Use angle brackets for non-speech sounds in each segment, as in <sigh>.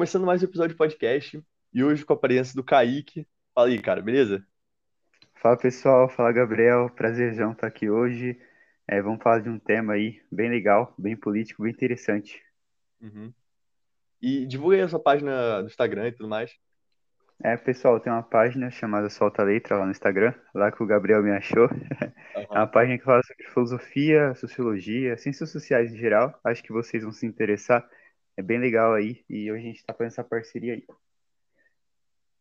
começando mais um episódio de podcast e hoje com a aparência do Kaique. Fala aí, cara, beleza? Fala pessoal, fala Gabriel, prazerzão estar aqui hoje. É, vamos falar de um tema aí bem legal, bem político, bem interessante. Uhum. E divulga aí a sua página do Instagram e tudo mais. É, pessoal, tem uma página chamada Solta Letra lá no Instagram, lá que o Gabriel me achou. Uhum. É uma página que fala sobre filosofia, sociologia, ciências sociais em geral. Acho que vocês vão se interessar. É bem legal aí e hoje a gente está fazendo essa parceria aí.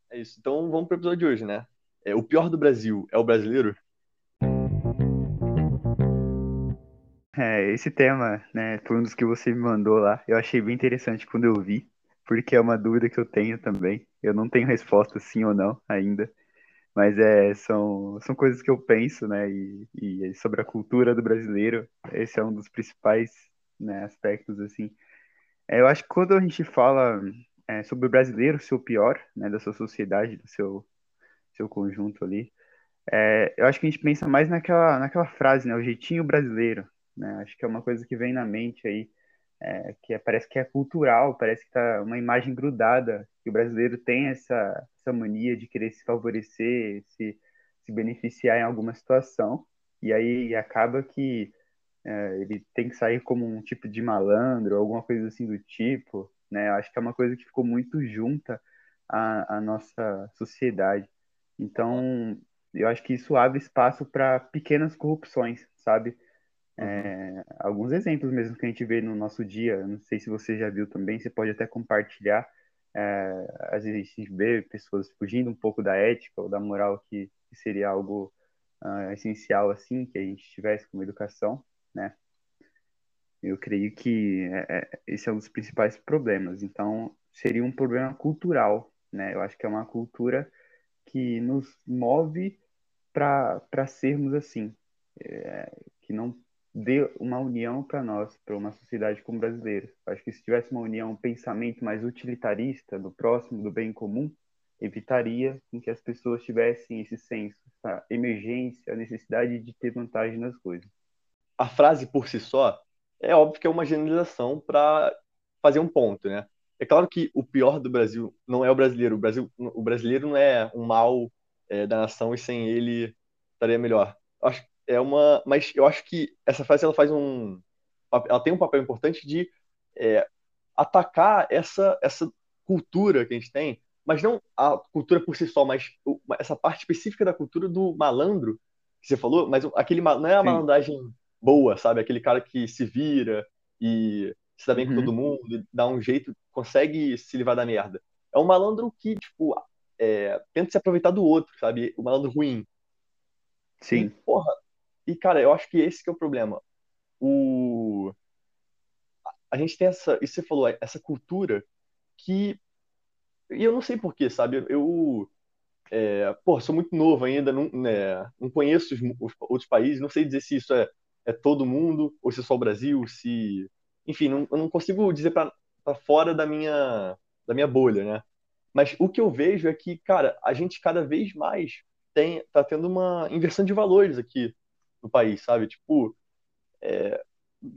É isso. Então vamos para o episódio de hoje, né? É, o pior do Brasil é o brasileiro? É, esse tema, né, foi um dos que você me mandou lá. Eu achei bem interessante quando eu vi, porque é uma dúvida que eu tenho também. Eu não tenho resposta sim ou não ainda, mas é, são, são coisas que eu penso, né, e, e sobre a cultura do brasileiro, esse é um dos principais, né, aspectos, assim. É, eu acho que quando a gente fala é, sobre o brasileiro ser o pior, né, da sua sociedade, do seu, seu conjunto ali, é, eu acho que a gente pensa mais naquela, naquela frase, né, o jeitinho brasileiro, né, acho que é uma coisa que vem na mente aí, é, que é, parece que é cultural, parece que tá uma imagem grudada, que o brasileiro tem essa, essa mania de querer se favorecer, se, se beneficiar em alguma situação, e aí acaba que é, ele tem que sair como um tipo de malandro, alguma coisa assim do tipo, né? Acho que é uma coisa que ficou muito junta à, à nossa sociedade. Então, eu acho que isso abre espaço para pequenas corrupções, sabe? É, alguns exemplos mesmo que a gente vê no nosso dia, não sei se você já viu também, você pode até compartilhar. É, às vezes a gente vê pessoas fugindo um pouco da ética ou da moral, que, que seria algo uh, essencial assim, que a gente tivesse como educação, né? Eu creio que é, é, esse é um dos principais problemas. Então, seria um problema cultural, né? Eu acho que é uma cultura que nos move para sermos assim, é, que não dê uma união para nós, para uma sociedade como brasileira. Acho que se tivesse uma união, um pensamento mais utilitarista do próximo, do bem comum, evitaria que as pessoas tivessem esse senso, essa emergência, a necessidade de ter vantagem nas coisas. A frase por si só é óbvio que é uma generalização para fazer um ponto, né? É claro que o pior do Brasil não é o brasileiro. O, Brasil, o brasileiro não é um mal é, da nação e sem ele estaria melhor. Acho, é uma, mas eu acho que essa frase ela faz um, ela tem um papel importante de é, atacar essa essa cultura que a gente tem, mas não a cultura por si só, mas essa parte específica da cultura do malandro que você falou, mas aquele não é a malandragem boa, sabe? Aquele cara que se vira e se dá bem uhum. com todo mundo, dá um jeito, consegue se livrar da merda. É um malandro que, tipo, é, tenta se aproveitar do outro, sabe? O malandro ruim. Sim. E, porra, e, cara, eu acho que esse que é o problema. O... A gente tem essa, isso você falou, essa cultura que. E eu não sei porquê, sabe? Eu. É, pô, sou muito novo ainda, não, né, não conheço os, os, outros países, não sei dizer se isso é, é todo mundo, ou se é só o Brasil, se. Enfim, não, eu não consigo dizer para fora da minha, da minha bolha, né? Mas o que eu vejo é que, cara, a gente cada vez mais tem, tá tendo uma inversão de valores aqui no país, sabe? Tipo, é,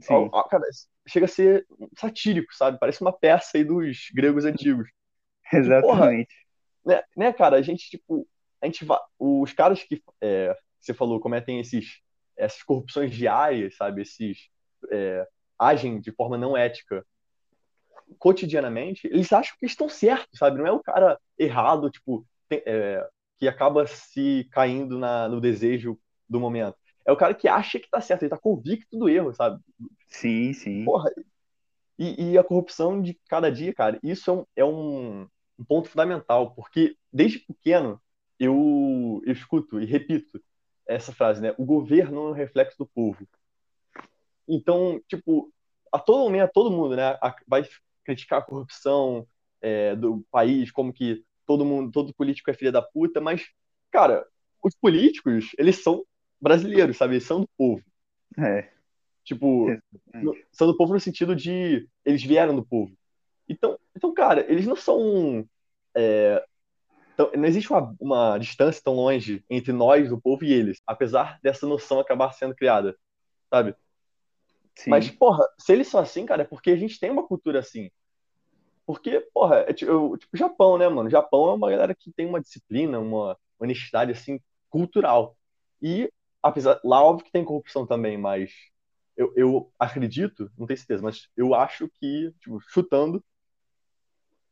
ó, ó, cara, chega a ser satírico, sabe? Parece uma peça aí dos gregos antigos. <laughs> Exatamente. Porra, né, né, cara? A gente, tipo, a gente os caras que é, você falou cometem esses essas corrupções diárias, sabe? Esses é, agem de forma não ética cotidianamente, eles acham que estão certos, sabe? Não é o cara errado, tipo, tem, é, que acaba se caindo na, no desejo do momento é o cara que acha que tá certo, ele tá convicto do erro, sabe? Sim, sim. Porra, e, e a corrupção de cada dia, cara, isso é um, é um, um ponto fundamental, porque desde pequeno eu, eu escuto e repito essa frase, né? O governo é um reflexo do povo. Então, tipo, a todo momento, todo mundo, né, vai criticar a corrupção é, do país, como que todo mundo, todo político é filha da puta, mas, cara, os políticos, eles são brasileiros, sabe? Eles são do povo. É. Tipo, no, são do povo no sentido de eles vieram do povo. Então, então cara, eles não são. É, então, não existe uma, uma distância tão longe entre nós, o povo, e eles, apesar dessa noção acabar sendo criada, sabe? Sim. Mas, porra, se eles são assim, cara, é porque a gente tem uma cultura assim. Porque, porra, é tipo, Japão, né, mano? Japão é uma galera que tem uma disciplina, uma honestidade, assim, cultural. E, apesar, lá, óbvio que tem corrupção também, mas eu, eu acredito, não tenho certeza, mas eu acho que, tipo, chutando,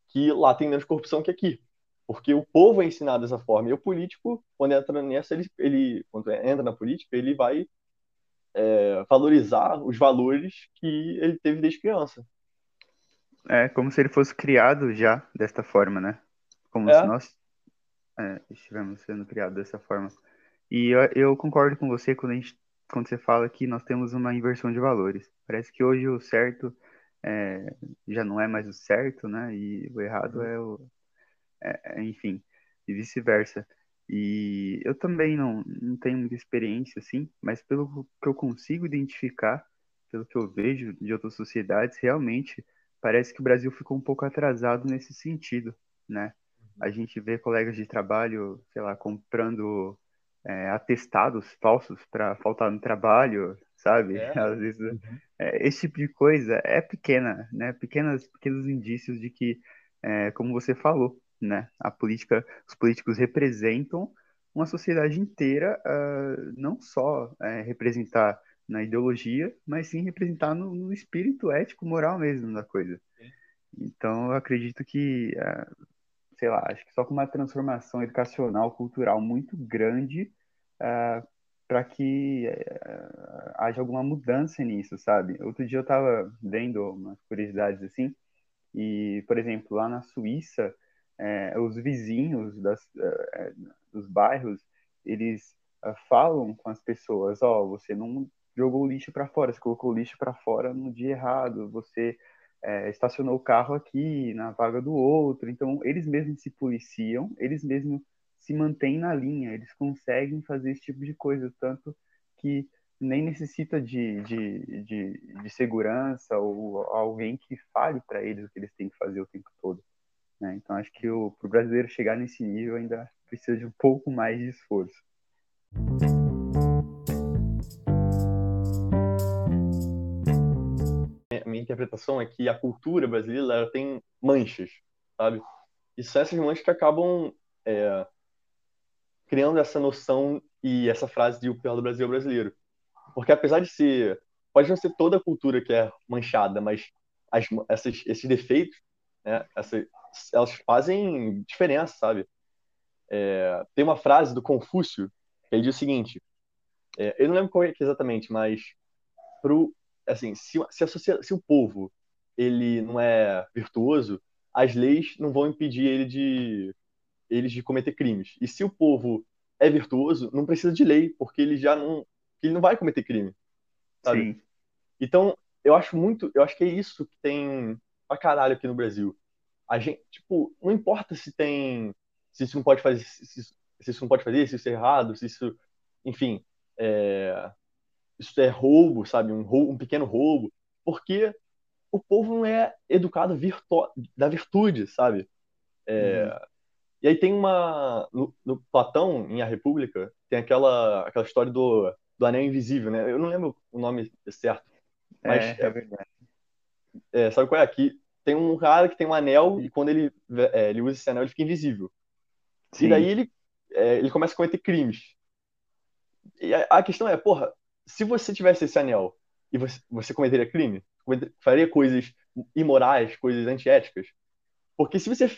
que lá tem menos corrupção que aqui. Porque o povo é ensinado dessa forma. E o político, quando entra nessa, ele, ele quando entra na política, ele vai é, valorizar os valores que ele teve desde criança. É, como se ele fosse criado já desta forma, né? Como é. se nós é, estivemos sendo criados dessa forma. E eu, eu, concordo com você quando, a gente, quando você fala que nós temos uma inversão de valores. Parece que hoje o certo é, já não é mais o certo, né? E o errado uhum. é o. É, é, enfim, e vice-versa. E eu também não, não tenho muita experiência, assim, mas pelo que eu consigo identificar, pelo que eu vejo de outras sociedades, realmente parece que o Brasil ficou um pouco atrasado nesse sentido, né? A gente vê colegas de trabalho, sei lá, comprando é, atestados falsos para faltar no trabalho, sabe? É. <laughs> Às vezes, uhum. é, esse tipo de coisa é pequena, né? Pequenas, pequenos indícios de que, é, como você falou, né? A política, os políticos representam uma sociedade inteira, uh, não só é, representar na ideologia, mas sim representar no, no, espírito ético, moral mesmo da coisa. Então, eu acredito que, uh, sei lá, acho que só com uma transformação educacional, cultural muito grande, uh, para que uh, haja alguma mudança nisso, sabe? Outro dia eu estava vendo umas curiosidades assim, e, por exemplo, lá na Suíça, é, os vizinhos das, uh, dos bairros, eles falam com as pessoas, ó, oh, você não jogou o lixo para fora, você colocou o lixo para fora no dia errado, você é, estacionou o carro aqui na vaga do outro. Então, eles mesmos se policiam, eles mesmos se mantêm na linha, eles conseguem fazer esse tipo de coisa, tanto que nem necessita de, de, de, de segurança ou alguém que fale para eles o que eles têm que fazer o tempo todo. Né? Então, acho que para o brasileiro chegar nesse nível ainda precisa de um pouco mais de esforço. minha interpretação é que a cultura brasileira tem manchas, sabe? E são essas manchas que acabam é, criando essa noção e essa frase de o pior do Brasil é brasileiro. Porque apesar de ser, pode não ser toda a cultura que é manchada, mas as, essas, esses defeitos, né, essa, elas fazem diferença, sabe? É, tem uma frase do Confúcio que ele diz o seguinte: é, eu não lembro qual é, exatamente, mas pro assim, se, se, a se o povo ele não é virtuoso, as leis não vão impedir ele de eles de cometer crimes. E se o povo é virtuoso, não precisa de lei, porque ele já não ele não vai cometer crime. Sabe? Sim. Então, eu acho muito, eu acho que é isso que tem pra caralho aqui no Brasil. A gente, tipo, não importa se tem se isso não pode fazer, se, se isso não pode fazer, se isso é errado, se isso, enfim, é, isso é roubo, sabe? Um, roubo, um pequeno roubo, porque o povo não é educado virtu da virtude, sabe? É, uhum. E aí tem uma. No, no, Platão, em A República, tem aquela, aquela história do, do anel invisível, né? Eu não lembro o nome certo. Mas é, é verdade. É, sabe qual é? Aqui tem um cara que tem um anel e quando ele, é, ele usa esse anel, ele fica invisível. Sim. E daí ele, é, ele começa a cometer crimes. E a, a questão é, porra, se você tivesse esse anel e você, você cometeria crime, faria coisas imorais, coisas antiéticas. Porque se você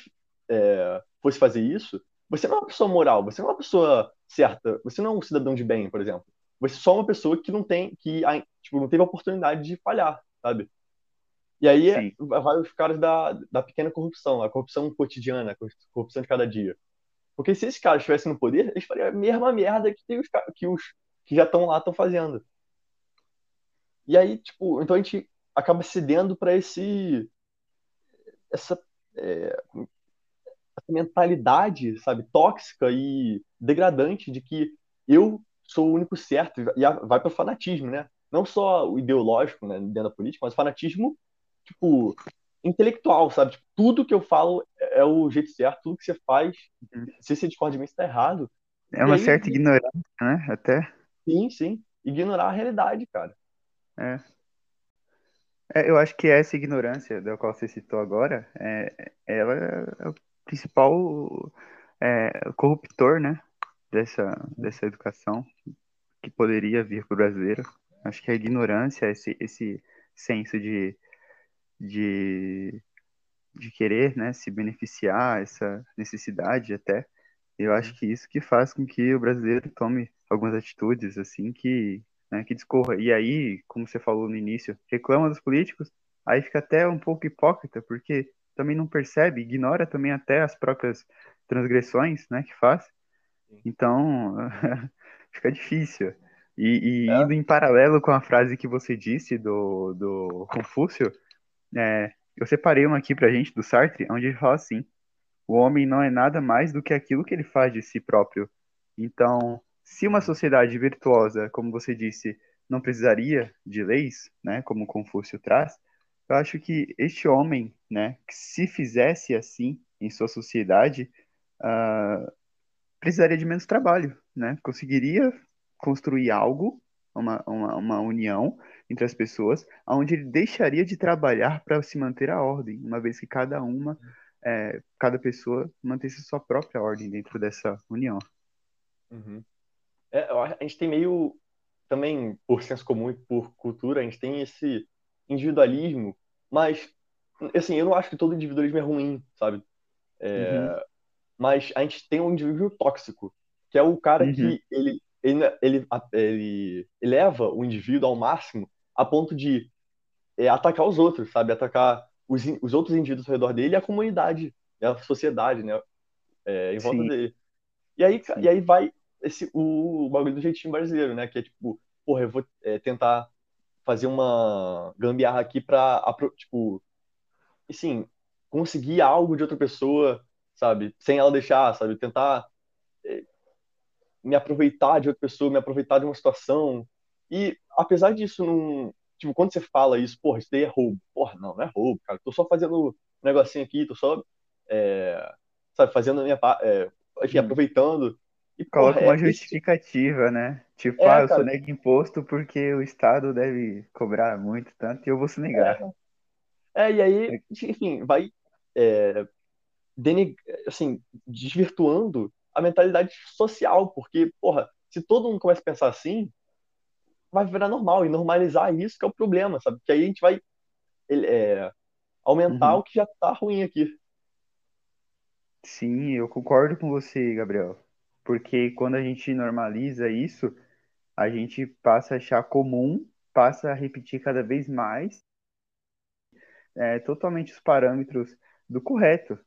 é, fosse fazer isso, você não é uma pessoa moral, você não é uma pessoa certa, você não é um cidadão de bem, por exemplo. Você é só uma pessoa que não tem, que tipo, não teve a oportunidade de falhar, sabe? E aí é, vai os caras da, da pequena corrupção, a corrupção cotidiana, a corrupção de cada dia. Porque se esses caras estivessem no poder, eles fariam a mesma merda que, os, que os que já estão lá, estão fazendo. E aí, tipo, então a gente acaba cedendo para esse essa, é, essa mentalidade, sabe, tóxica e degradante de que eu sou o único certo e vai para o fanatismo, né? Não só o ideológico, né, dentro da política, mas o fanatismo, tipo, intelectual, sabe? Tipo, tudo que eu falo é o jeito certo, tudo que você faz, uhum. se você discorda de mim, está errado. É uma aí, certa ignorância, né? Até. Sim, sim. Ignorar a realidade, cara. É. É, eu acho que essa ignorância da qual você citou agora, é, ela é o principal é, corruptor, né, dessa, dessa educação que poderia vir para o brasileiro. Acho que a ignorância, esse, esse senso de, de, de querer né, se beneficiar, essa necessidade até, eu acho que isso que faz com que o brasileiro tome algumas atitudes assim que né, que discorra. E aí, como você falou no início, reclama dos políticos, aí fica até um pouco hipócrita, porque também não percebe, ignora também até as próprias transgressões, né, que faz. Então, <laughs> fica difícil. E, e é. indo em paralelo com a frase que você disse do, do Confúcio, é, eu separei uma aqui pra gente, do Sartre, onde ele fala assim, o homem não é nada mais do que aquilo que ele faz de si próprio. Então, se uma sociedade virtuosa, como você disse, não precisaria de leis, né, como Confúcio traz, eu acho que este homem, né, que se fizesse assim em sua sociedade, uh, precisaria de menos trabalho, né, conseguiria construir algo, uma, uma, uma união entre as pessoas, onde ele deixaria de trabalhar para se manter a ordem, uma vez que cada uma, é, cada pessoa mantesse sua própria ordem dentro dessa união. Uhum. É, a gente tem meio, também por senso comum e por cultura, a gente tem esse individualismo, mas, assim, eu não acho que todo individualismo é ruim, sabe? É, uhum. Mas a gente tem um indivíduo tóxico, que é o cara uhum. que ele, ele, ele, ele eleva o indivíduo ao máximo a ponto de é, atacar os outros, sabe? Atacar os, os outros indivíduos ao redor dele e a comunidade, né? a sociedade, né? É, em volta Sim. dele. E aí, e aí vai esse, o, o bagulho do jeitinho brasileiro, né? Que é tipo, porra, eu vou é, tentar fazer uma gambiarra aqui pra, tipo, assim, conseguir algo de outra pessoa, sabe? Sem ela deixar, sabe? Tentar é, me aproveitar de outra pessoa, me aproveitar de uma situação. E, apesar disso, não. Tipo, quando você fala isso, porra, isso daí é roubo. Porra, não, não é roubo, cara. Tô só fazendo um negocinho aqui, tô só. É, sabe, fazendo a minha. É, enfim, hum. aproveitando. E, Coloca porra, uma é justificativa, né? Tipo, é, ah, eu cara... sou nego imposto porque o Estado deve cobrar muito tanto e eu vou se negar. É, é e aí, enfim, vai é, deneg... assim, desvirtuando a mentalidade social, porque, porra, se todo mundo começa a pensar assim, vai virar normal, e normalizar isso que é o problema, sabe? Que aí a gente vai é, aumentar uhum. o que já tá ruim aqui. Sim, eu concordo com você, Gabriel porque quando a gente normaliza isso, a gente passa a achar comum, passa a repetir cada vez mais é, totalmente os parâmetros do correto,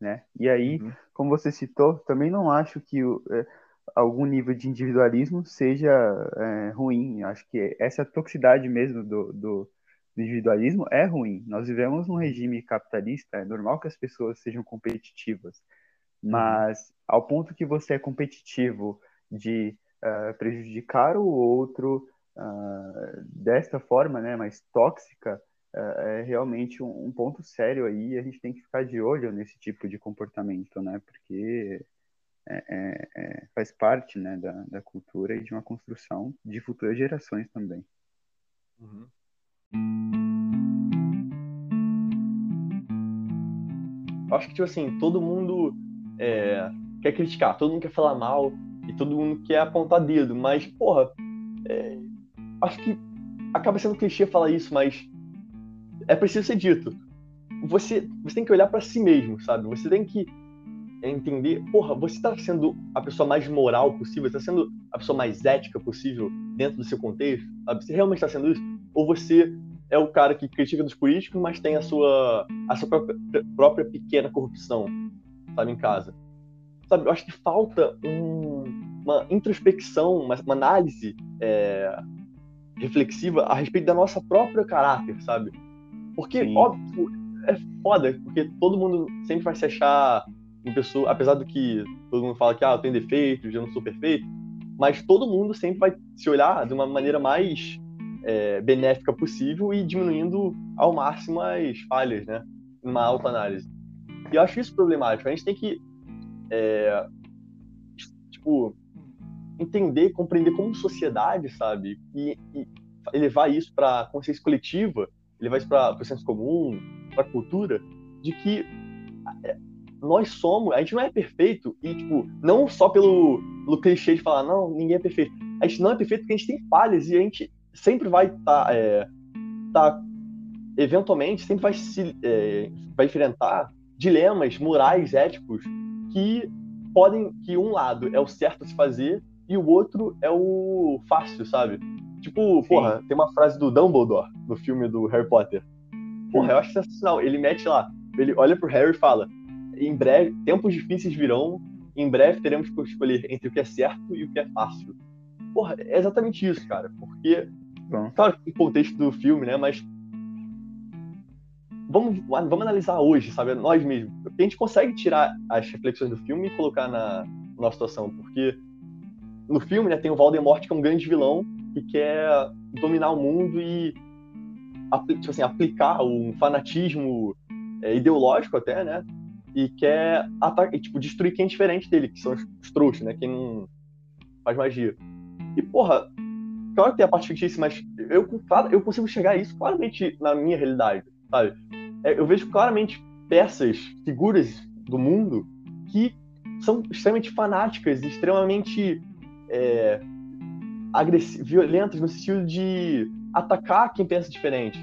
né? E aí, uhum. como você citou, também não acho que o, é, algum nível de individualismo seja é, ruim. Acho que essa toxicidade mesmo do, do, do, individualismo é ruim. Nós vivemos num regime capitalista, é normal que as pessoas sejam competitivas. Uhum. Mas ao ponto que você é competitivo de uh, prejudicar o outro uh, desta forma, né, mais tóxica, uh, é realmente um, ponto sério aí. E a gente tem que ficar de olho nesse tipo de comportamento, né, porque é, é, é, faz parte, né, da, da cultura e de uma construção de futuras gerações também. Uhum. Acho que, tipo assim, todo mundo é, quer criticar, todo mundo quer falar mal e todo mundo quer apontar dedo, mas, porra, é, acho que acaba sendo clichê falar isso, mas é preciso ser dito. Você, você tem que olhar para si mesmo, sabe? Você tem que entender, porra, você está sendo a pessoa mais moral possível, está sendo a pessoa mais ética possível dentro do seu contexto, sabe? Você realmente está sendo isso? Ou você é o cara que critica dos políticos, mas tem a sua, a sua própria, própria pequena corrupção, sabe, em casa. Sabe, eu acho que falta um, uma introspecção, uma, uma análise é, reflexiva a respeito da nossa própria caráter, sabe? Porque, Sim. óbvio, é foda, porque todo mundo sempre vai se achar pessoa, apesar do que todo mundo fala que ah, eu tenho defeitos, eu não sou perfeito, mas todo mundo sempre vai se olhar de uma maneira mais é, benéfica possível e diminuindo ao máximo as falhas, né? Numa autoanálise. E eu acho isso problemático. A gente tem que, é, tipo, entender, compreender como sociedade, sabe? E, e elevar isso para consciência coletiva levar isso para o senso comum, para cultura, de que nós somos, a gente não é perfeito e tipo, não só pelo, pelo clichê de falar, não, ninguém é perfeito. A gente não é perfeito porque a gente tem falhas e a gente sempre vai estar, tá, é, tá, eventualmente, sempre vai se, é, vai enfrentar dilemas morais, éticos que podem, que um lado é o certo a se fazer e o outro é o fácil, sabe? Tipo, Sim. porra, tem uma frase do Dumbledore no filme do Harry Potter. Porra, eu acho sensacional. Ele mete lá, ele olha pro Harry e fala: em breve, tempos difíceis virão, em breve teremos que escolher entre o que é certo e o que é fácil. Porra, é exatamente isso, cara. Porque, Bom. claro, o contexto do filme, né? Mas vamos, vamos analisar hoje, sabe? Nós mesmos. Porque a gente consegue tirar as reflexões do filme e colocar na nossa situação. Porque no filme, né, tem o Voldemort, que é um grande vilão que quer dominar o mundo e tipo assim, aplicar um fanatismo é, ideológico até, né? E quer atacar, tipo, destruir quem é diferente dele, que são os, os trouxas, né? Quem não faz magia. E, porra, claro que tem a parte fictícia, mas eu, claro, eu consigo chegar a isso claramente na minha realidade, sabe? É, eu vejo claramente peças, figuras do mundo que são extremamente fanáticas extremamente é, violentas no sentido de atacar quem pensa diferente.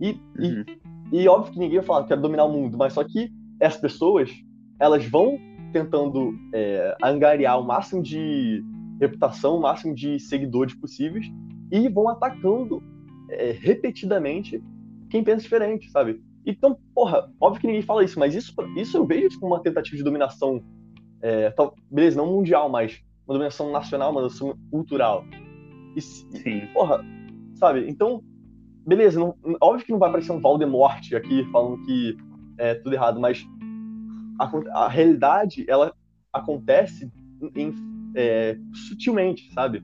E, uhum. e, e, óbvio que ninguém vai falar que quer dominar o mundo, mas só que essas pessoas, elas vão tentando é, angariar o máximo de reputação, o máximo de seguidores possíveis e vão atacando é, repetidamente quem pensa diferente, sabe? Então, porra, óbvio que ninguém fala isso, mas isso, isso eu vejo como uma tentativa de dominação, é, beleza, não mundial, mas uma dominação nacional, uma dominação cultural. E, Sim. porra, sabe? Então, beleza, não, óbvio que não vai aparecer um Voldemort aqui falando que é tudo errado, mas a, a realidade, ela acontece em, é, sutilmente, sabe?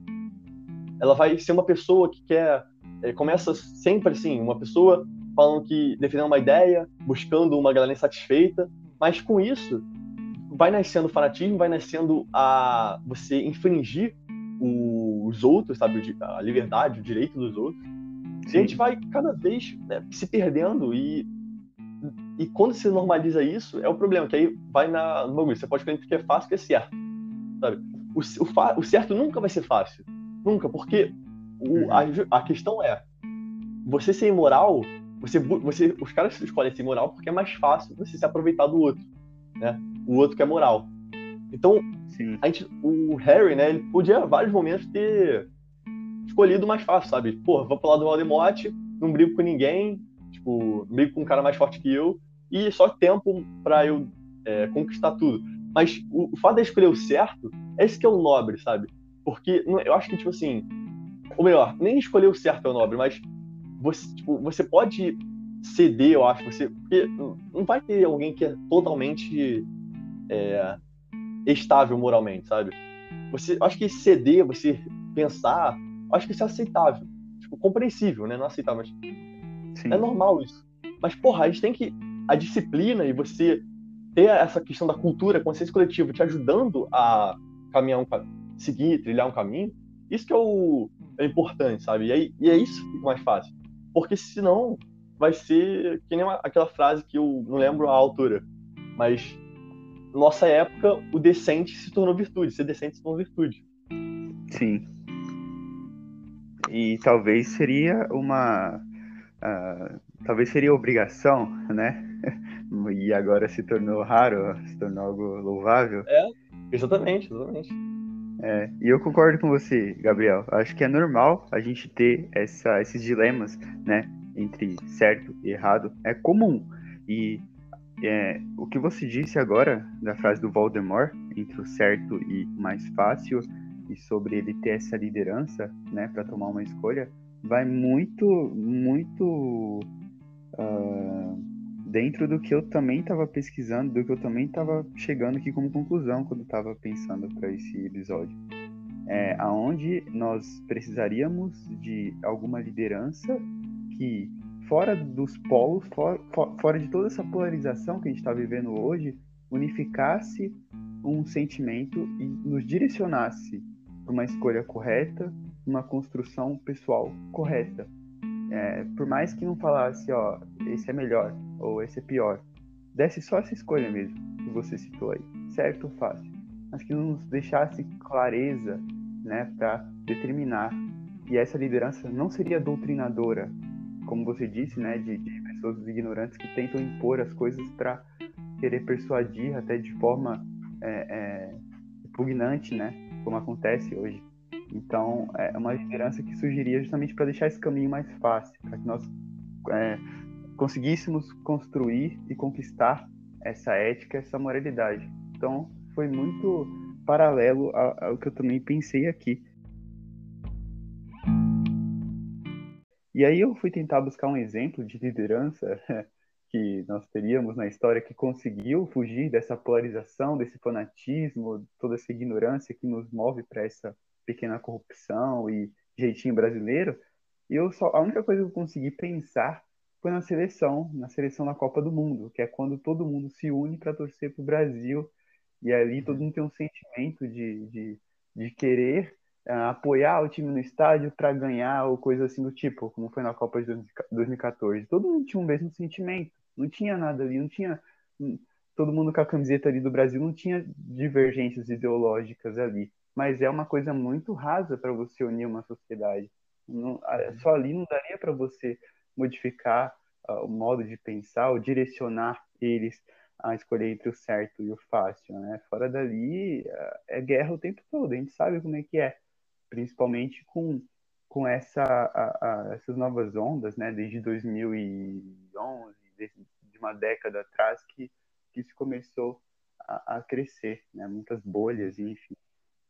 Ela vai ser uma pessoa que quer. É, começa sempre assim, uma pessoa falando que defendendo uma ideia, buscando uma galera insatisfeita, mas com isso vai nascendo fanatismo, vai nascendo a você infringir os outros, sabe, a liberdade, o direito dos outros. Sim. E a gente vai cada vez né, se perdendo e e quando se normaliza isso, é o problema, que aí vai na, no bagulho. Você pode acreditar que é fácil, que é certo. Sabe? O, o, o certo nunca vai ser fácil. Nunca, porque o, a, a questão é, você ser imoral, você, você, os caras escolhem ser imoral porque é mais fácil você se aproveitar do outro, né? O outro que é moral. Então, Sim. a gente, o Harry, né, ele podia, em vários momentos, ter escolhido mais fácil, sabe? Pô, vou pro lado do Voldemort, não brigo com ninguém, tipo, brigo com um cara mais forte que eu, e só tempo para eu é, conquistar tudo. Mas o, o fato de escolher o certo, é esse que é o nobre, sabe? Porque eu acho que, tipo assim, ou melhor, nem escolher o certo é o nobre, mas você, tipo, você pode ceder, eu acho, você, porque não vai ter alguém que é totalmente é, estável moralmente, sabe? Você, acho que ceder, você pensar, acho que isso é aceitável, tipo, compreensível, né? Não aceitável, mas Sim. é normal isso. Mas porra, a gente tem que a disciplina e você ter essa questão da cultura, consciência coletiva te ajudando a caminhar um seguir, trilhar um caminho, isso que é o é importante, sabe? E, aí, e é isso que fica mais fácil. Porque senão vai ser que nem uma, aquela frase que eu não lembro a altura, mas nossa época o decente se tornou virtude, ser decente se tornou virtude. Sim. E talvez seria uma uh, talvez seria obrigação, né? <laughs> e agora se tornou raro, se tornou algo louvável. É, exatamente, exatamente. É, e eu concordo com você, Gabriel. Acho que é normal a gente ter essa, esses dilemas, né? Entre certo e errado. É comum. E é, o que você disse agora, da frase do Voldemort, entre o certo e o mais fácil, e sobre ele ter essa liderança, né, para tomar uma escolha, vai muito, muito uh, dentro do que eu também estava pesquisando, do que eu também estava chegando aqui como conclusão quando estava pensando para esse episódio. É, aonde nós precisaríamos de alguma liderança que, fora dos polos, for, for, fora de toda essa polarização que a gente está vivendo hoje, unificasse um sentimento e nos direcionasse para uma escolha correta, uma construção pessoal correta. É, por mais que não falasse, ó, esse é melhor ou esse é pior, desse só essa escolha mesmo que você citou aí, certo ou fácil, mas que nos deixasse clareza, né, para determinar e essa liderança não seria doutrinadora, como você disse, né, de, de pessoas ignorantes que tentam impor as coisas para querer persuadir até de forma é, é, repugnante, né, como acontece hoje. Então, é uma liderança que surgiria justamente para deixar esse caminho mais fácil, para que nós é, conseguíssemos construir e conquistar essa ética, essa moralidade. Então, foi muito paralelo ao que eu também pensei aqui. E aí eu fui tentar buscar um exemplo de liderança <laughs> que nós teríamos na história que conseguiu fugir dessa polarização, desse fanatismo, toda essa ignorância que nos move para essa pequena corrupção e jeitinho brasileiro. E eu só a única coisa que eu consegui pensar foi na seleção, na seleção da Copa do Mundo, que é quando todo mundo se une para torcer para o Brasil e ali todo mundo tem um sentimento de, de, de querer uh, apoiar o time no estádio para ganhar ou coisa assim do tipo, como foi na Copa de 2014. Todo mundo tinha o mesmo sentimento, não tinha nada ali, não tinha hum, todo mundo com a camiseta ali do Brasil, não tinha divergências ideológicas ali. Mas é uma coisa muito rasa para você unir uma sociedade. Não, só ali não daria para você modificar uh, o modo de pensar ou direcionar eles a escolher entre o certo e o fácil, né? Fora dali uh, é guerra o tempo todo, a gente sabe como é que é principalmente com, com essa, a, a, essas novas ondas, né, desde 2011, desde, de uma década atrás, que, que isso começou a, a crescer, né, muitas bolhas, enfim.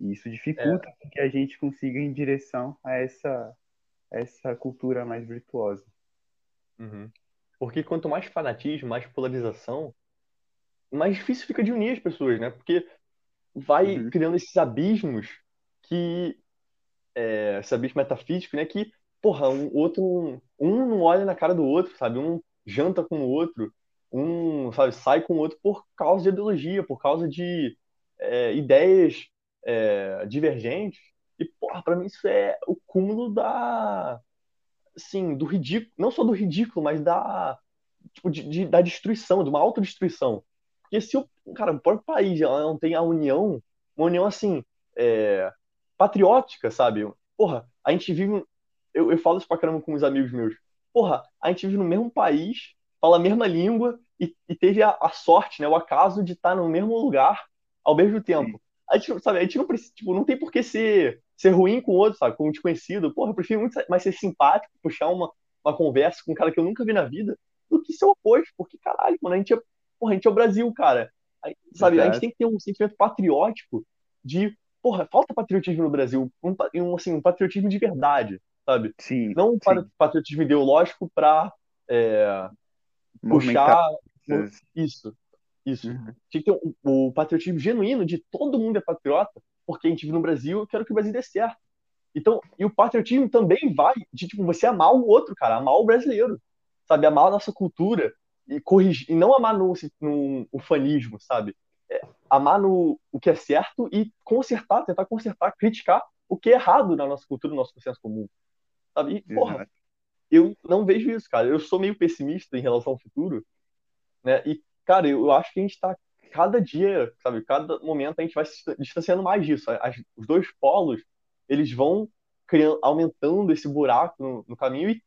E isso dificulta é. que a gente consiga ir em direção a essa, essa cultura mais virtuosa. Uhum. Porque quanto mais fanatismo, mais polarização, mais difícil fica de unir as pessoas, né? Porque vai uhum. criando esses abismos que é, saber metafísico, né? Que, porra, um outro um, um não olha na cara do outro, sabe? Um janta com o outro, um, sabe, sai com o outro por causa de ideologia, por causa de é, ideias é, divergentes. E, porra, pra mim isso é o cúmulo da. Assim, do ridículo. Não só do ridículo, mas da. Tipo, de, de, da destruição, de uma autodestruição. Porque se o, cara, o próprio país não tem a união, uma união assim, é, patriótica, sabe? Porra, a gente vive. Eu, eu falo isso pra caramba com os amigos meus. Porra, a gente vive no mesmo país, fala a mesma língua e, e teve a, a, sorte, né, o acaso de estar no mesmo lugar ao mesmo tempo. A gente, sabe, a gente não precisa, tipo, não tem por que ser, ser ruim com o outro, sabe? Com um desconhecido. Porra, eu prefiro muito mais ser simpático, puxar uma, uma conversa com um cara que eu nunca vi na vida, do que ser oposto. Porque, caralho, mano, a gente é, porra, a gente é o Brasil, cara. A, sabe, a gente tem que ter um sentimento patriótico de porra, falta patriotismo no Brasil, um, um, assim, um patriotismo de verdade, sabe? Sim. Não um sim. patriotismo ideológico para é, puxar. Isso, isso. Uhum. Tinha que ter o um, um patriotismo genuíno de todo mundo é patriota, porque a gente vive no Brasil, eu quero que o Brasil dê certo. Então, e o patriotismo também vai de tipo, você amar o outro, cara, amar o brasileiro, sabe? Amar a nossa cultura e corrigir, e não amar no, no ufanismo, sabe? amar no, o que é certo e consertar, tentar consertar, criticar o que é errado na nossa cultura, no nosso senso comum. Sabe? E, porra, eu não vejo isso, cara. Eu sou meio pessimista em relação ao futuro, né? E, cara, eu acho que a gente tá cada dia, sabe, cada momento a gente vai se distanciando mais disso. As, os dois polos, eles vão criando, aumentando esse buraco no, no caminho e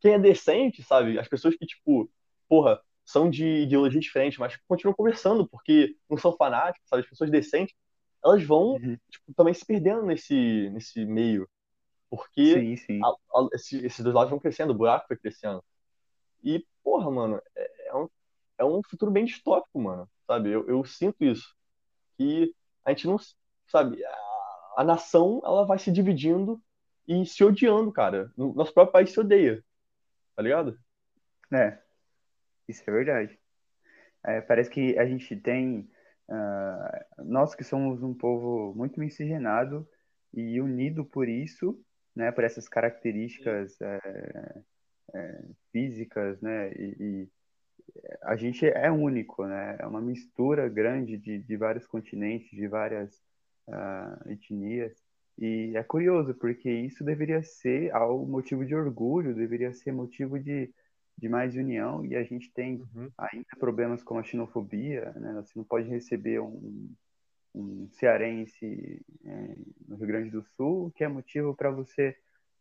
quem é decente, sabe? As pessoas que, tipo, porra, são de ideologia diferente, mas continuam conversando, porque não são fanáticos, sabe? As pessoas decentes, elas vão uhum. tipo, também se perdendo nesse, nesse meio. Porque sim, sim. A, a, esse, esses dois lados vão crescendo, o buraco vai crescendo. E, porra, mano, é, é, um, é um futuro bem distópico, mano, sabe? Eu, eu sinto isso. Que a gente não, sabe, a, a nação, ela vai se dividindo e se odiando, cara. Nosso próprio país se odeia, tá ligado? É, isso é verdade. É, parece que a gente tem. Uh, nós que somos um povo muito miscigenado e unido por isso, né, por essas características é, é, físicas, né, e, e, a gente é único, né, é uma mistura grande de, de vários continentes, de várias uh, etnias, E é curioso, porque isso deveria ser algo motivo de orgulho, deveria ser motivo de, de mais união, e a gente tem uhum. ainda problemas com a xenofobia, né? Você não pode receber um, um cearense é, no Rio Grande do Sul, que é motivo para você,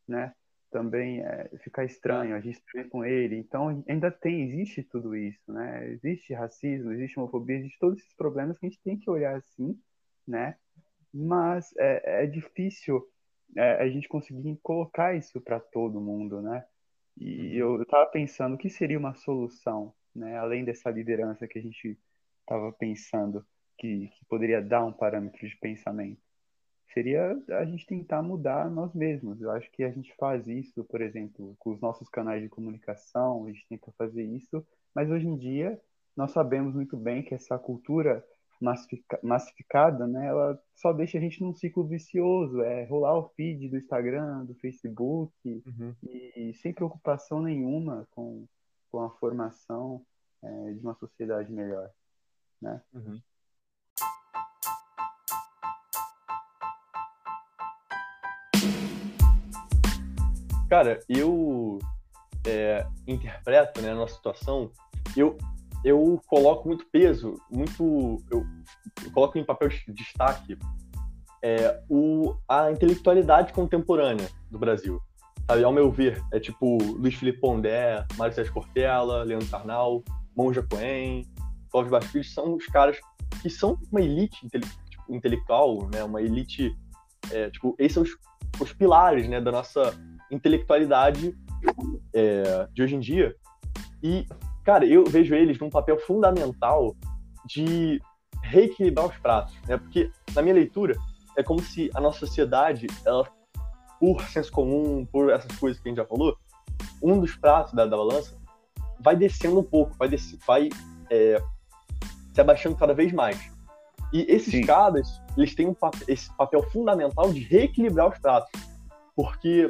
né, também é, ficar estranho, a gente estranha com ele. Então, ainda tem, existe tudo isso, né? Existe racismo, existe homofobia, existe todos esses problemas que a gente tem que olhar assim, né? Mas é, é difícil é, a gente conseguir colocar isso para todo mundo, né? E uhum. eu estava pensando o que seria uma solução, né? Além dessa liderança que a gente estava pensando que, que poderia dar um parâmetro de pensamento seria a gente tentar mudar nós mesmos. Eu acho que a gente faz isso, por exemplo, com os nossos canais de comunicação, a gente tenta fazer isso, mas hoje em dia nós sabemos muito bem que essa cultura massifica, massificada, né, ela só deixa a gente num ciclo vicioso, é rolar o feed do Instagram, do Facebook, uhum. e, e, sem preocupação nenhuma com, com a formação é, de uma sociedade melhor, né? Uhum. Cara, eu é, interpreto, né, na situação, eu, eu coloco muito peso, muito. Eu, eu coloco em papel de destaque é, o, a intelectualidade contemporânea do Brasil. Sabe, ao meu ver, é tipo Luiz Felipe Pondé, Mário Sérgio Cortella, Leandro Carnal, Monja Coen, Clóvis Bastos, são os caras que são uma elite tipo, intelectual, né, uma elite, é, tipo, esses são os, os pilares, né, da nossa intelectualidade é, de hoje em dia. E, cara, eu vejo eles num papel fundamental de reequilibrar os pratos, né? Porque, na minha leitura, é como se a nossa sociedade, ela, por senso comum, por essas coisas que a gente já falou, um dos pratos da, da balança vai descendo um pouco, vai, descer, vai é, se abaixando cada vez mais. E esses Sim. caras, eles têm um, esse papel fundamental de reequilibrar os pratos. Porque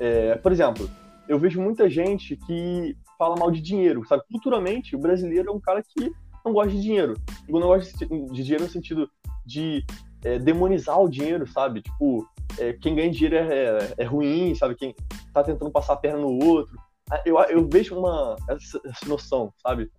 é, por exemplo, eu vejo muita gente que fala mal de dinheiro, sabe? Culturalmente, o brasileiro é um cara que não gosta de dinheiro. Não gosta de dinheiro no sentido de é, demonizar o dinheiro, sabe? Tipo, é, quem ganha dinheiro é, é, é, ruim, sabe? Quem tá tentando passar a perna no outro. Ah, eu, eu vejo uma, essa, essa noção, sabe?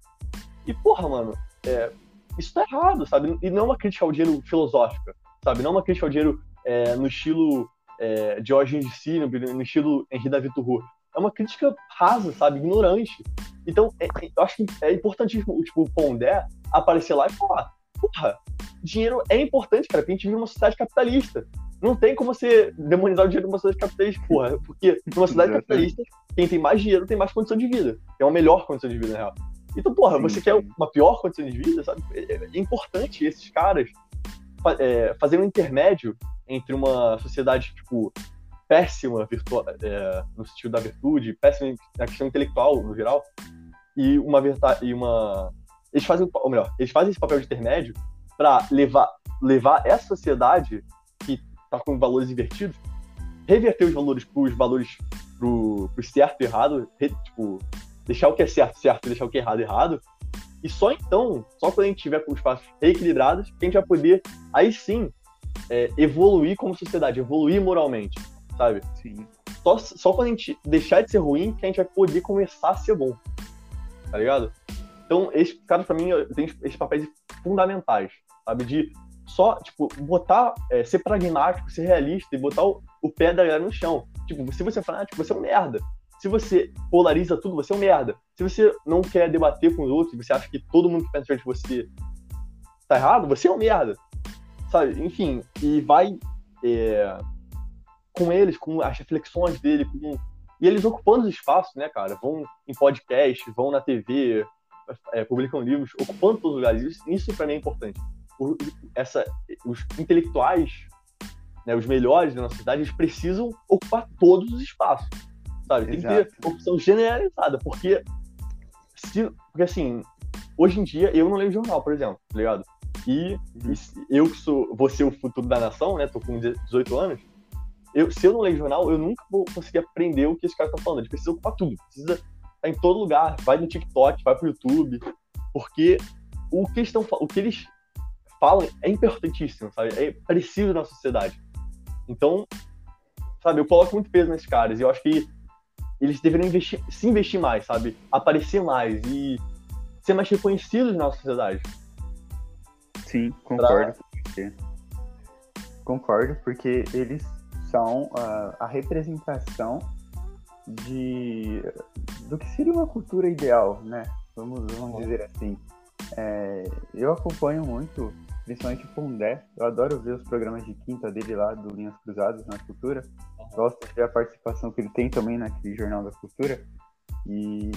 E, porra, mano, é, isso tá errado, sabe? E não é uma crítica ao dinheiro filosófica, sabe? Não é uma crítica ao dinheiro é, no estilo é, Diógenes de Sírio, no estilo Henri David Thoreau. É uma crítica rasa, sabe? Ignorante. Então, é, é, eu acho que é importantíssimo tipo, o Pondé aparecer lá e falar: porra, dinheiro é importante, cara, porque a gente vive numa sociedade capitalista. Não tem como você demonizar o dinheiro numa sociedade capitalista, porra. Porque numa sociedade capitalista, quem tem mais dinheiro tem mais condição de vida. É uma melhor condição de vida, na real. Então, porra, sim, você sim. quer uma pior condição de vida, sabe? É, é importante esses caras é, fazerem um intermédio entre uma sociedade, tipo, péssima é, no sentido da virtude, péssima na questão intelectual, no geral, e uma verdade, e uma... Eles fazem, ou melhor, eles fazem esse papel de intermédio para levar, levar essa sociedade que está com valores invertidos, reverter os valores para os valores pro, pro certo e errado, re, tipo, deixar o que é certo certo deixar o que é errado errado, e só então, só quando a gente tiver com os passos reequilibrados, que a gente vai poder, aí sim, é, evoluir como sociedade, evoluir moralmente, sabe? Sim. Só, só quando a gente deixar de ser ruim que a gente vai poder começar a ser bom, tá ligado? Então, esse cara, pra mim, tem esses papéis fundamentais, sabe? De só, tipo, botar, é, ser pragmático, ser realista e botar o, o pé da galera no chão. Tipo, se você é fanático, você é um merda. Se você polariza tudo, você é um merda. Se você não quer debater com os outros, você acha que todo mundo que pensa diferente de você tá errado, você é um merda sabe? Enfim, e vai é, com eles, com as reflexões dele, com, e eles ocupando os espaços, né, cara? Vão em podcast, vão na TV, é, publicam livros, ocupando todos os lugares. Isso, isso para mim é importante. O, essa, os intelectuais, né, os melhores da nossa cidade, eles precisam ocupar todos os espaços, sabe? Tem Exato. que ter opção generalizada, porque, se, porque assim, hoje em dia eu não leio jornal, por exemplo, tá ligado? E, uhum. eu que sou, vou ser o futuro da nação, né? Tô com 18 anos. Eu, se eu não leio jornal, eu nunca vou conseguir aprender o que esses caras estão falando. Eles precisam ocupar tudo. Precisa estar tá em todo lugar. Vai no TikTok, vai pro YouTube. Porque o que, estão, o que eles falam é importantíssimo, sabe? É preciso na sociedade. Então, sabe, eu coloco muito peso nesses caras e eu acho que eles deveriam investir, se investir mais, sabe? Aparecer mais e ser mais reconhecidos na nossa sociedade. Sim, concordo pra... Concordo, porque eles são uh, a representação de do que seria uma cultura ideal, né? Vamos, vamos dizer assim. É, eu acompanho muito, principalmente o Pondé. Eu adoro ver os programas de quinta dele lá, do Linhas Cruzadas na Cultura. Gosto de ver a participação que ele tem também naquele Jornal da Cultura. E,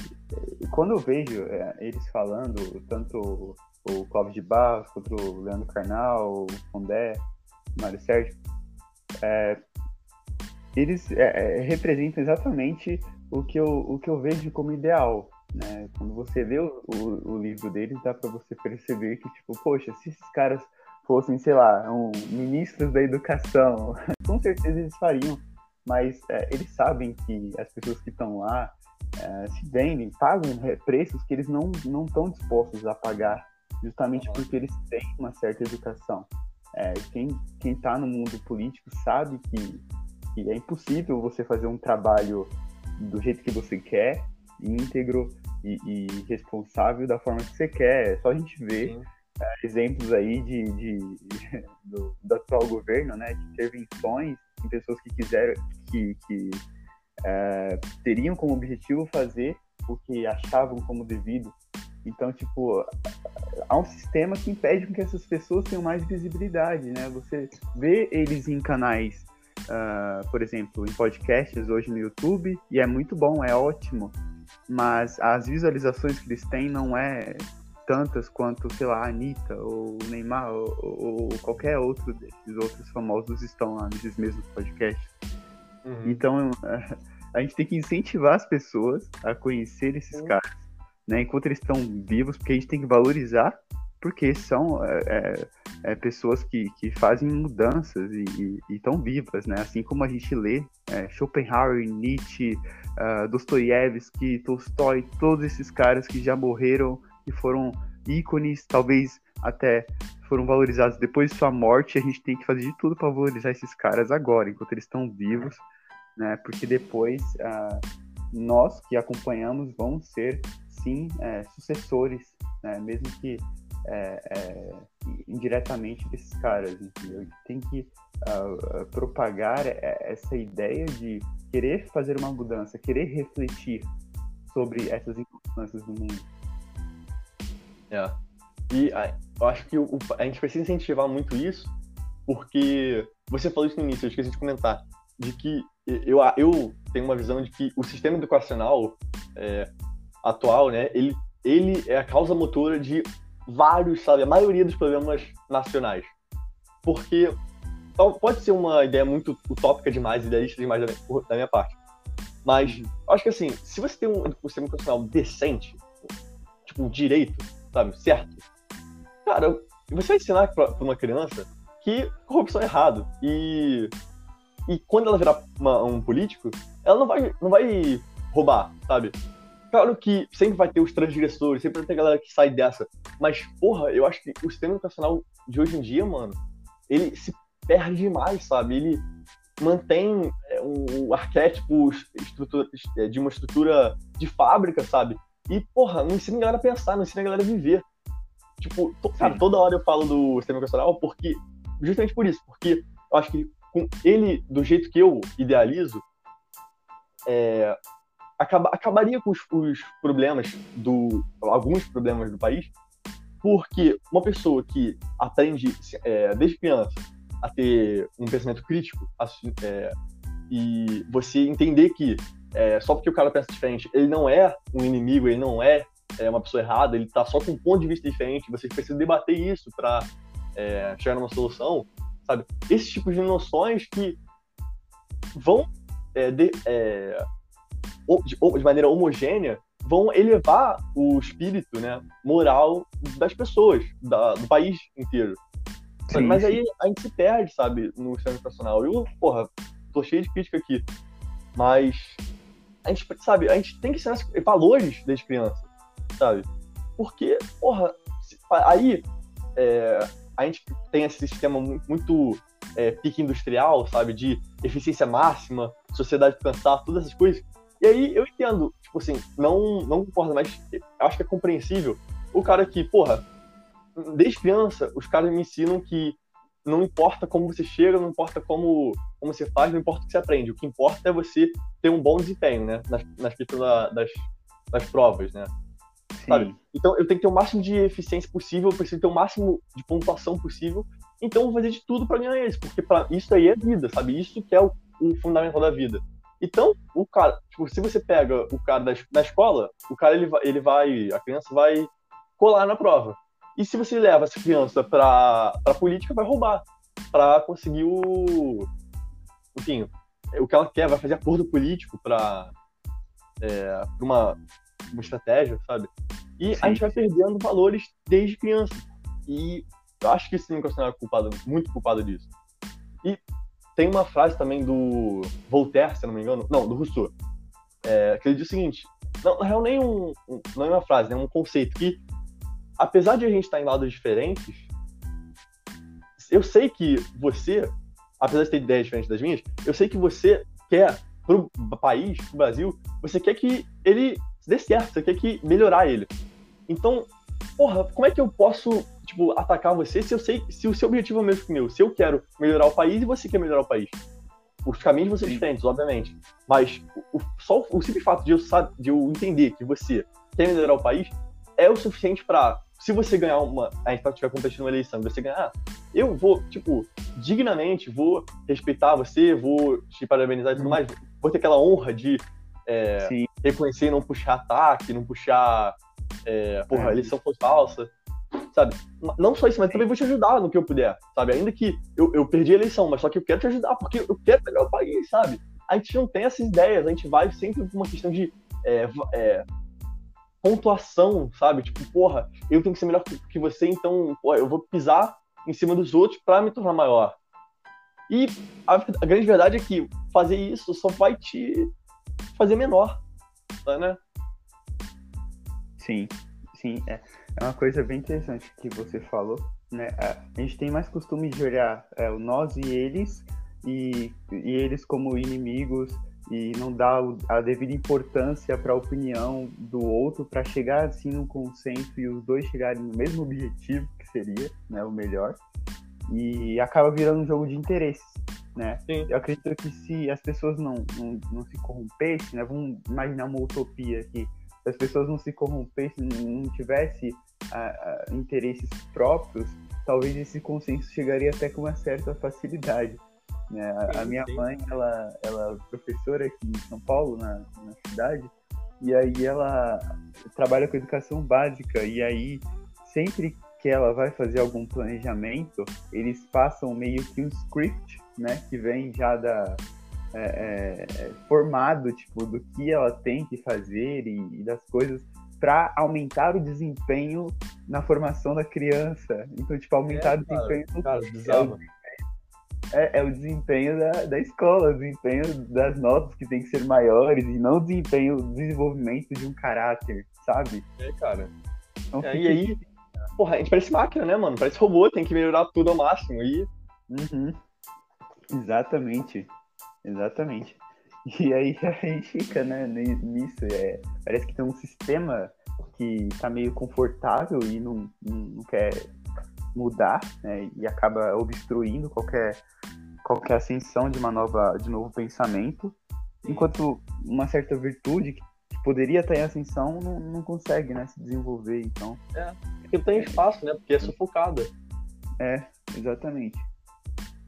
e quando eu vejo é, eles falando, tanto o, Clóvis de Barros, quanto o Leandro Carnal, o Pondé, o Mário Sérgio, é, eles é, é, representam exatamente o que, eu, o que eu vejo como ideal. Né? Quando você lê o, o, o livro deles, dá para você perceber que, tipo, poxa, se esses caras fossem, sei lá, um, ministros da educação, <laughs> com certeza eles fariam, mas é, eles sabem que as pessoas que estão lá é, se vendem, pagam preços que eles não estão dispostos a pagar, justamente uhum. porque eles têm uma certa educação. É, quem quem está no mundo político sabe que que é impossível você fazer um trabalho do jeito que você quer, íntegro e, e responsável da forma que você quer. É só a gente ver é, exemplos aí de, de <laughs> do, do, atual governo, né, de intervenções em pessoas que quiseram, que, que é, teriam como objetivo fazer o que achavam como devido. Então, tipo, há um sistema que impede que essas pessoas tenham mais visibilidade, né? Você vê eles em canais uh, por exemplo, em podcasts hoje no YouTube, e é muito bom, é ótimo, mas as visualizações que eles têm não é tantas quanto, sei lá, a Anitta, ou o Neymar, ou, ou, qualquer outro desses outros famosos estão lá nesses mesmos podcasts. Uhum. Então, <laughs> a gente tem que incentivar as pessoas a conhecer esses uhum. caras, né, enquanto eles estão vivos, porque a gente tem que valorizar porque são é, é, é, pessoas que, que fazem mudanças e estão vivas, né? Assim como a gente lê é, Schopenhauer, Nietzsche, uh, Dostoiévski, Tolstói, todos esses caras que já morreram e foram ícones, talvez até foram valorizados depois de sua morte. A gente tem que fazer de tudo para valorizar esses caras agora, enquanto eles estão vivos, né? Porque depois uh, nós que acompanhamos vamos ser sim é, sucessores, né? Mesmo que é, é, indiretamente desses caras, entendeu? Tem que uh, propagar essa ideia de querer fazer uma mudança, querer refletir sobre essas inconstâncias do mundo. É. E eu acho que o, a gente precisa incentivar muito isso, porque você falou isso no início, eu esqueci de comentar, de que eu, eu tenho uma visão de que o sistema educacional é, atual, né, ele, ele é a causa motora de vários, sabe, a maioria dos problemas nacionais. Porque pode ser uma ideia muito utópica demais, idealista demais da minha, da minha parte. Mas acho que assim, se você tem um, um sistema educacional decente, tipo, direito, sabe, certo, cara, você vai ensinar pra uma criança que corrupção é errado. E, e quando ela virar uma, um político, ela não vai, não vai roubar, sabe? Claro que sempre vai ter os transgressores, sempre vai ter galera que sai dessa. Mas, porra, eu acho que o sistema educacional de hoje em dia, mano, ele se perde demais, sabe? Ele mantém é, um arquétipo estrutura, é, de uma estrutura de fábrica, sabe? E, porra, não ensina a galera a pensar, não ensina a galera a viver. Tipo, to, cara, toda hora eu falo do sistema educacional porque, justamente por isso, porque eu acho que com ele, do jeito que eu idealizo, é, acaba, acabaria com os, os, problemas do alguns problemas do país, porque uma pessoa que aprende é, desde criança a ter um pensamento crítico a, é, e você entender que é, só porque o cara pensa diferente, ele não é um inimigo, ele não é, é uma pessoa errada, ele está só com um ponto de vista diferente, você precisa debater isso para é, chegar numa solução, sabe? Esses tipos de noções que vão é, de, de, de maneira homogênea, vão elevar o espírito né, moral das pessoas, da, do país inteiro. Sim, Mas aí a gente se perde, sabe, no sistema educacional. Eu, porra, tô cheio de crítica aqui. Mas a gente, sabe, a gente tem que ensinar valores desde criança, sabe? Porque, porra, aí é, a gente tem esse sistema muito é, pique industrial, sabe? De eficiência máxima, sociedade cansar, todas essas coisas. E aí eu entendo, tipo assim, não, não concordo, mas acho que é compreensível o cara que, porra, desde criança, os caras me ensinam que não importa como você chega, não importa como, como você faz, não importa o que você aprende. O que importa é você ter um bom desempenho, né? Nas, nas questões da, das, das provas, né? Sabe? Então eu tenho que ter o máximo de eficiência possível, eu preciso ter o máximo de pontuação possível. Então eu vou fazer de tudo para ganhar isso, porque pra, isso aí é vida, sabe? Isso que é o, o fundamental da vida. Então, o cara, tipo, se você pega o cara da, escola, o cara ele vai, ele vai, a criança vai colar na prova. E se você leva essa criança para a política, vai roubar para conseguir o. Enfim, o que ela quer, vai fazer acordo político para é, uma, uma estratégia, sabe? E Sim. a gente vai perdendo valores desde criança. E eu acho que esse Lincoln é culpado, muito culpado disso. E tem uma frase também do Voltaire, se não me engano, não, do Rousseau, é, que ele diz o seguinte: não, na real, nem um, não é uma frase, é um conceito que apesar de a gente estar em lados diferentes, eu sei que você, apesar de ter ideias diferentes das minhas, eu sei que você quer pro país, pro Brasil, você quer que ele dê certo, você quer que melhorar ele. Então, porra, como é que eu posso, tipo, atacar você se eu sei, se o seu objetivo é o mesmo que o meu? Se eu quero melhorar o país e você quer melhorar o país. Os caminhos vão ser diferentes, obviamente. Mas o, só o simples fato de eu, de eu entender que você quer melhorar o país é o suficiente para se você ganhar uma. A gente estiver competindo uma eleição e você ganhar, eu vou, tipo, dignamente, vou respeitar você, vou te parabenizar e tudo uhum. mais. Vou ter aquela honra de é, reconhecer não puxar ataque, não puxar. É, porra, a eleição foi falsa. Sabe? Não só isso, mas também vou te ajudar no que eu puder, sabe? Ainda que eu, eu perdi a eleição, mas só que eu quero te ajudar, porque eu quero pegar o país, sabe? A gente não tem essas ideias, a gente vai sempre por uma questão de é, é, pontuação, sabe? Tipo, porra, eu tenho que ser melhor que você, então porra, eu vou pisar em cima dos outros para me tornar maior. E a, a, grande verdade é que fazer isso só vai te fazer menor, tá, né? Sim, sim. É, é uma coisa bem interessante que você falou, né? A, gente tem mais costume de olhar é, o nós e eles, e, e eles como inimigos, e não dá a devida importância para a opinião do outro para chegar assim num consenso e os dois chegarem no mesmo objetivo que seria né, o melhor e acaba virando um jogo de interesses né Sim. eu acredito que se as pessoas não, não, não se corrompessem né vamos imaginar uma utopia aqui se as pessoas não se corrompessem não tivesse a, a, interesses próprios talvez esse consenso chegaria até com uma certa facilidade né? A, a minha mãe, ela, ela é professora aqui em São Paulo, na, na cidade, e aí ela trabalha com educação básica, e aí sempre que ela vai fazer algum planejamento, eles passam meio que um script, né, que vem já da é, é, formado, tipo, do que ela tem que fazer e, e das coisas para aumentar o desempenho na formação da criança. Então, tipo, aumentar é, o desempenho cara, cara, é, é, o desempenho da, da escola, o desempenho das notas que tem que ser maiores e não o desempenho, o desenvolvimento de um caráter, sabe? É, cara. Então, é, e aí, porra, a gente parece máquina, né, mano? Parece robô, tem que melhorar tudo ao máximo. E... Uhum. Exatamente. Exatamente. <laughs> E aí a gente fica, né, nisso. É, parece que tem um sistema que tá meio confortável e não, não, não quer mudar né, e acaba obstruindo qualquer, qualquer ascensão de uma nova de novo pensamento, enquanto uma certa virtude que poderia estar em ascensão não, não consegue né, se desenvolver. Então, é, porque tem espaço, né? Porque é sufocada. É, exatamente.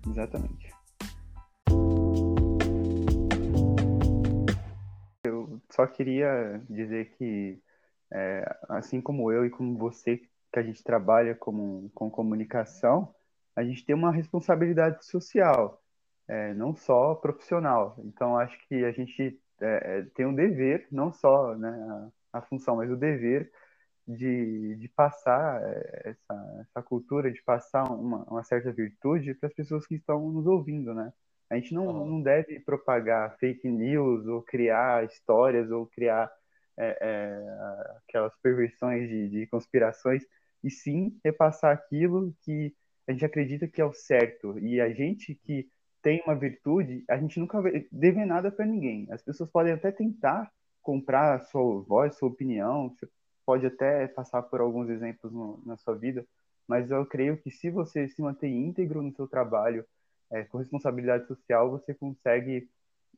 Exatamente. Eu só queria dizer que, é, assim como eu e como você que a gente trabalha com, com comunicação, a gente tem uma responsabilidade social, é, não só profissional. Então, acho que a gente é, é, tem um dever, não só né, a, a, função, mas o dever de, de passar é, essa, essa cultura, de passar uma, uma certa virtude para as pessoas que estão nos ouvindo, né? A gente não, não deve propagar fake news ou criar histórias ou criar é, é, aquelas perversões de, de conspirações e sim repassar aquilo que a gente acredita que é o certo. E a gente que tem uma virtude, a gente nunca deve nada para ninguém. As pessoas podem até tentar comprar a sua voz, sua opinião, você pode até passar por alguns exemplos no, na sua vida, mas eu creio que se você se manter íntegro no seu trabalho, é, com responsabilidade social, você consegue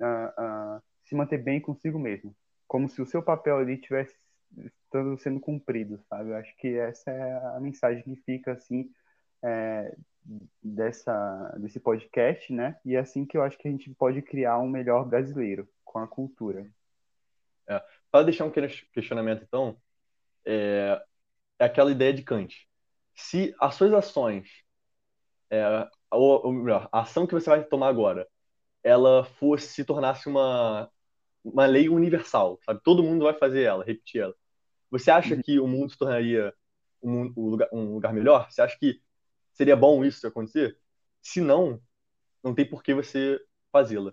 uh, uh, se manter bem consigo mesmo. Como se o seu papel ali tivesse estando sendo cumprido, sabe? Eu acho que essa é a mensagem que fica, assim, é, dessa, desse podcast, né? E é assim que eu acho que a gente pode criar um melhor brasileiro com a cultura. É. Para deixar um questionamento, então, é, é aquela ideia de Kant. Se as suas ações, é, ou, ou melhor, a ação que você vai tomar agora, ela fosse se tornasse uma uma lei universal, sabe? Todo mundo vai fazer ela, repetir ela. Você acha uhum. que o mundo se tornaria um, um, lugar, um lugar melhor? Você acha que seria bom isso acontecer? Se não, não tem por que você fazê-la.